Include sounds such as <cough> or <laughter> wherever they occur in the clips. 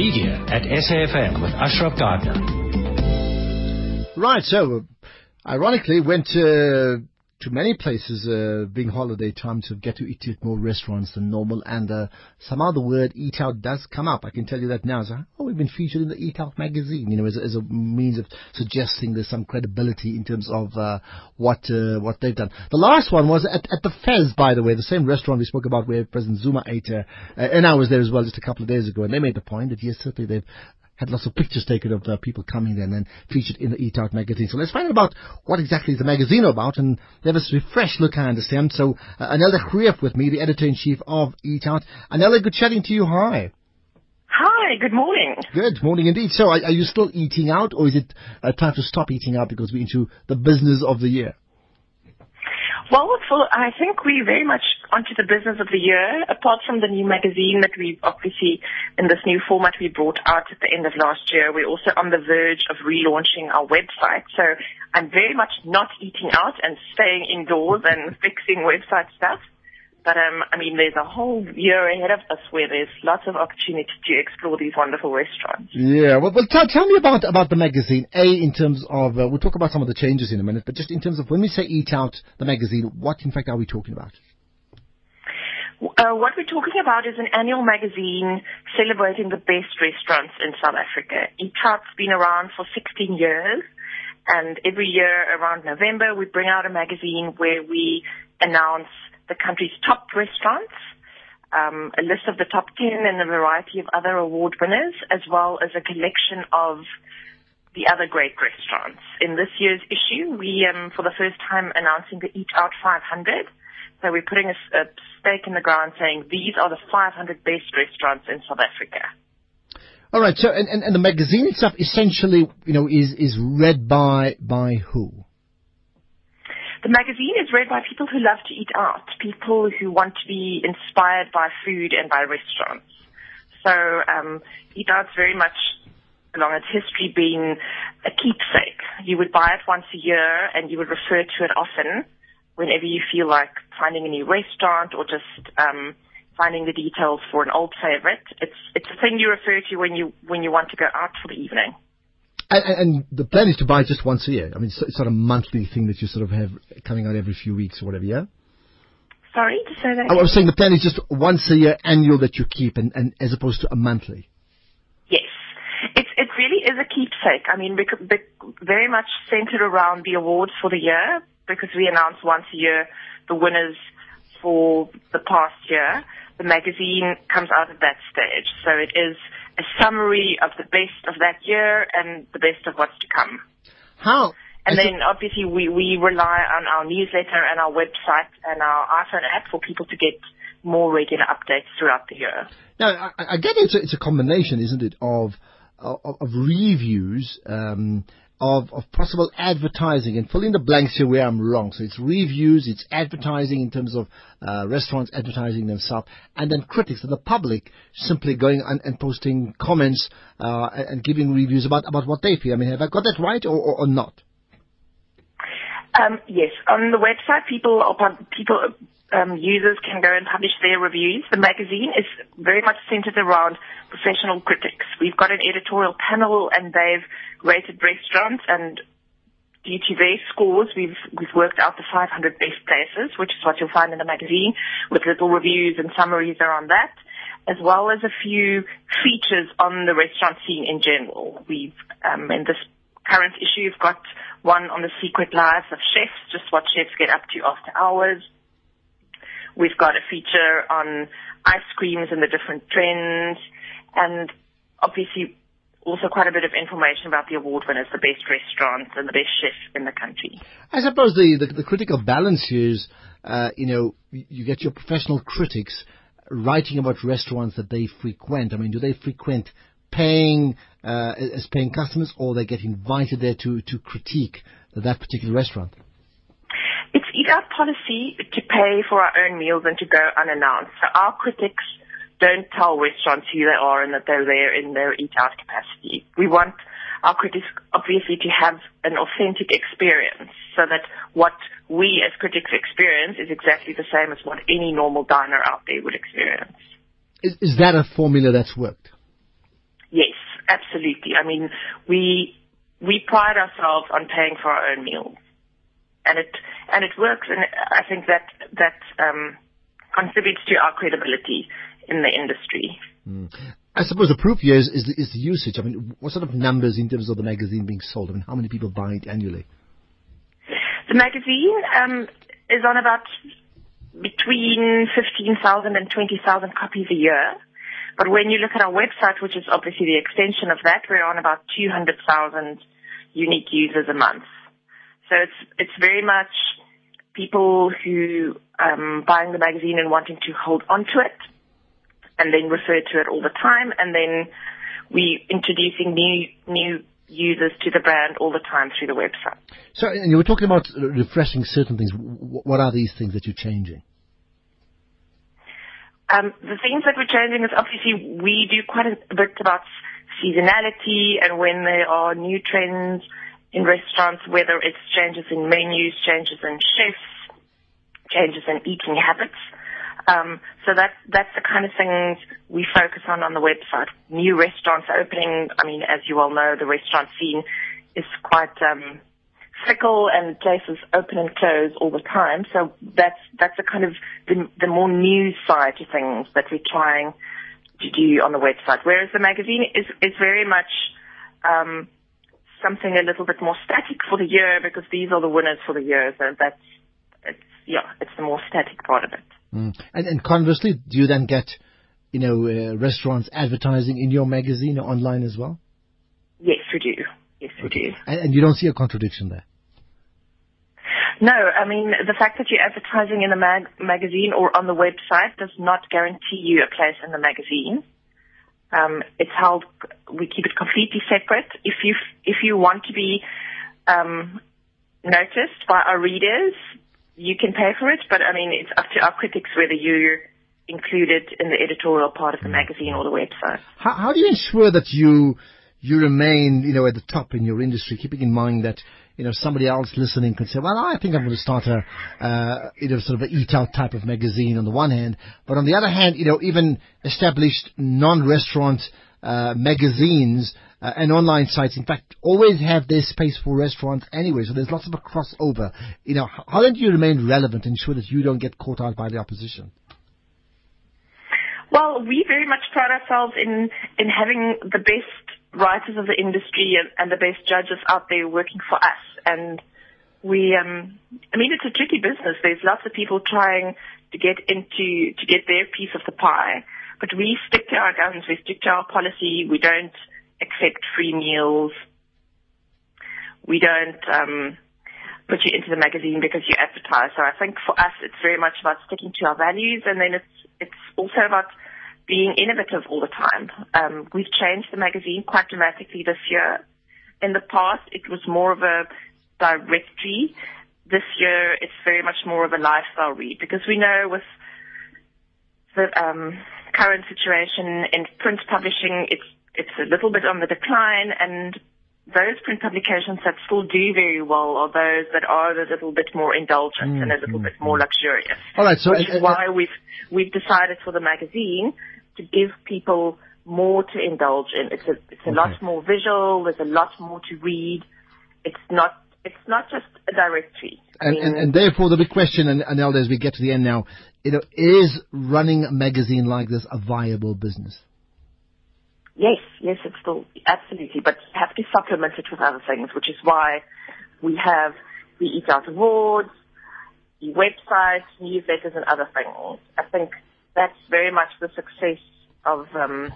Media at SAFM with Ashraf Garda. Right, so ironically went uh, to many places uh, being holiday time to get to eat at more restaurants than normal and uh, somehow the word eat out does come up. I can tell you that now. So, oh, we've been featured in the Eat Out magazine, you know, as, as a means of suggesting there's some credibility in terms of uh, what uh, what they've done. The last one was at, at the Fez, by the way, the same restaurant we spoke about where President Zuma ate, uh, and I was there as well just a couple of days ago, and they made the point that yes, certainly they've had lots of pictures taken of uh, people coming there and then featured in the Eat Out magazine. So let's find out about what exactly is the magazine about and let us refresh look, I understand. So uh, Anelde with me, the editor-in-chief of Eat Out. Anelde, good chatting to you. Hi. Hi, good morning. Good morning indeed. So are, are you still eating out or is it uh, time to stop eating out because we're into the business of the year? Well, for, I think we very much onto the business of the year. Apart from the new magazine that we obviously in this new format we brought out at the end of last year, we're also on the verge of relaunching our website. So I'm very much not eating out and staying indoors and <laughs> fixing website stuff. But um, I mean, there's a whole year ahead of us where there's lots of opportunity to explore these wonderful restaurants. Yeah, well, well tell, tell me about about the magazine. A, in terms of uh, we'll talk about some of the changes in a minute, but just in terms of when we say Eat Out, the magazine, what in fact are we talking about? Uh, what we're talking about is an annual magazine celebrating the best restaurants in South Africa. Eat Out's been around for 16 years. And every year around November, we bring out a magazine where we announce the country's top restaurants, um, a list of the top 10 and a variety of other award winners, as well as a collection of the other great restaurants. In this year's issue, we, um, for the first time, announcing the Eat Out 500. So we're putting a, a stake in the ground saying these are the 500 best restaurants in South Africa. All right. So, and, and, and the magazine itself essentially, you know, is, is read by, by who? The magazine is read by people who love to eat out, people who want to be inspired by food and by restaurants. So um, Eat Out's very much along its history been a keepsake. You would buy it once a year and you would refer to it often whenever you feel like finding a new restaurant or just um, finding the details for an old favorite. It's it's a thing you refer to when you when you want to go out for the evening. And, and, the plan is to buy just once a year. I mean, it's sort of a monthly thing that you sort of have coming out every few weeks or whatever, yeah? Sorry, to say that. I was saying the plan is just once a year annual that you keep, and, and as opposed to a monthly. Yes, it it really is a keepsake. I mean, very much centered around the awards for the year because we announce once a year the winners for the past year. The magazine comes out at that stage, so it is a summary of the best of that year and the best of what's to come. How? And then obviously we, we rely on our newsletter and our website and our iPhone app for people to get more regular updates throughout the year. Now, I, I get it's a, it's a combination, isn't it, of, of, of reviews um, of, of possible advertising and fill in the blanks here where I'm wrong. So it's reviews, it's advertising in terms of uh, restaurants advertising themselves, and then critics and the public simply going and, and posting comments uh, and giving reviews about, about what they feel. I mean, have I got that right or, or, or not? Um, yes, on the website, people people um, users can go and publish their reviews. The magazine is very much centered around professional critics. We've got an editorial panel and they've rated restaurants and due to their scores, we've, we've worked out the 500 best places, which is what you'll find in the magazine with little reviews and summaries around that, as well as a few features on the restaurant scene in general. We've, um, in this current issue, we've got one on the secret lives of chefs, just what chefs get up to after hours. We've got a feature on ice creams and the different trends, and obviously also quite a bit of information about the award winners, the best restaurants and the best chefs in the country. I suppose the, the, the critical balance here is, uh, you know, you get your professional critics writing about restaurants that they frequent. I mean, do they frequent paying uh, as paying customers, or they get invited there to to critique that particular restaurant? It's Eat Out policy to pay for our own meals and to go unannounced. So our critics don't tell restaurants who they are and that they're there in their eat out capacity. We want our critics obviously to have an authentic experience so that what we as critics experience is exactly the same as what any normal diner out there would experience. Is, is that a formula that's worked? Yes. Absolutely. I mean, we we pride ourselves on paying for our own meals, and it and it works. And I think that that um, contributes to our credibility in the industry. Mm. I suppose the proof here is, is the, is, the, usage. I mean, what sort of numbers in terms of the magazine being sold? I mean, how many people buy it annually? The magazine um, is on about between 15,000 and 20,000 copies a year. But when you look at our website, which is obviously the extension of that, we're on about 200,000 unique users a month. So it's, it's very much people who um, buying the magazine and wanting to hold on to it and then refer to it all the time and then we introducing new new users to the brand all the time through the website. So and you were talking about refreshing certain things. What are these things that you're changing? Um, the things that we're changing is obviously we do quite a bit about seasonality and when there are new trends in restaurants, whether it's changes in menus, changes in chefs, changes in eating habits. Um, so that that's the kind of things we focus on on the website. New restaurants opening. I mean, as you all know, the restaurant scene is quite um, fickle and places open and close all the time. So that's that's the kind of the, the more news side to things that we're trying to do on the website. Whereas the magazine is is very much um, something a little bit more static for the year because these are the winners for the year. So that's it's yeah, it's the more static part of it. Mm. And and conversely, do you then get you know uh, restaurants advertising in your magazine or online as well? Yes, we do. Yes, we okay. do. And, and you don't see a contradiction there. No, I mean, the fact that you're advertising in a mag- magazine or on the website does not guarantee you a place in the magazine. Um, it's held, we keep it completely separate. If you, if you want to be, um, noticed by our readers, you can pay for it, but I mean, it's up to our critics whether you're included in the editorial part of the magazine or the website. How, how do you ensure that you, you remain, you know, at the top in your industry, keeping in mind that, you know, somebody else listening could say, well, I think I'm going to start a, uh, you know, sort of a eat out type of magazine on the one hand, but on the other hand, you know, even established non-restaurant, uh, magazines, uh, and online sites, in fact, always have their space for restaurants anyway, so there's lots of a crossover. You know, how do you remain relevant and ensure that you don't get caught out by the opposition? Well, we very much pride ourselves in, in having the best writers of the industry and, and the best judges out there working for us. And we, um, I mean, it's a tricky business. There's lots of people trying to get into, to get their piece of the pie. But we stick to our guns. We stick to our policy. We don't accept free meals. We don't, um, put you into the magazine because you advertise. So I think for us, it's very much about sticking to our values, and then it's it's also about being innovative all the time. Um, we've changed the magazine quite dramatically this year. In the past, it was more of a directory. This year, it's very much more of a lifestyle read because we know with the um, current situation in print publishing, it's it's a little bit on the decline, and those print publications that still do very well are those that are a little bit more indulgent mm, and a little mm, bit more mm. luxurious. All right, so which is why we've we've decided for the magazine to give people more to indulge in. It's a it's a okay. lot more visual. There's a lot more to read. It's not it's not just a directory. And, and, and, therefore, the big question, and, Anelde, as we get to the end now, you know, is running a magazine like this a viable business? Yes, yes, it's still absolutely, but you have to supplement it with other things, which is why we have the Eat Out Awards, the website, newsletters, and other things. I think that's very much the success of um,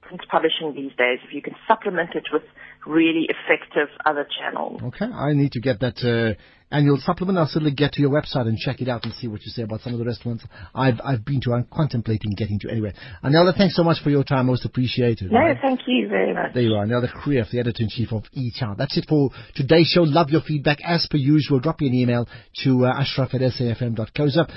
print publishing these days. If you can supplement it with really effective other channels. Okay, I need to get that uh, annual supplement. I'll certainly get to your website and check it out and see what you say about some of the restaurants I've I've been to. I'm contemplating getting to anyway. Anelde, thanks so much for your time. Most appreciated. No, right? thank you very much. There you are, Anelde Greeff, the editor in chief of Out. That's it for today's show. Love your feedback as per usual. Drop me an email to uh, ashraf at safm.co.za.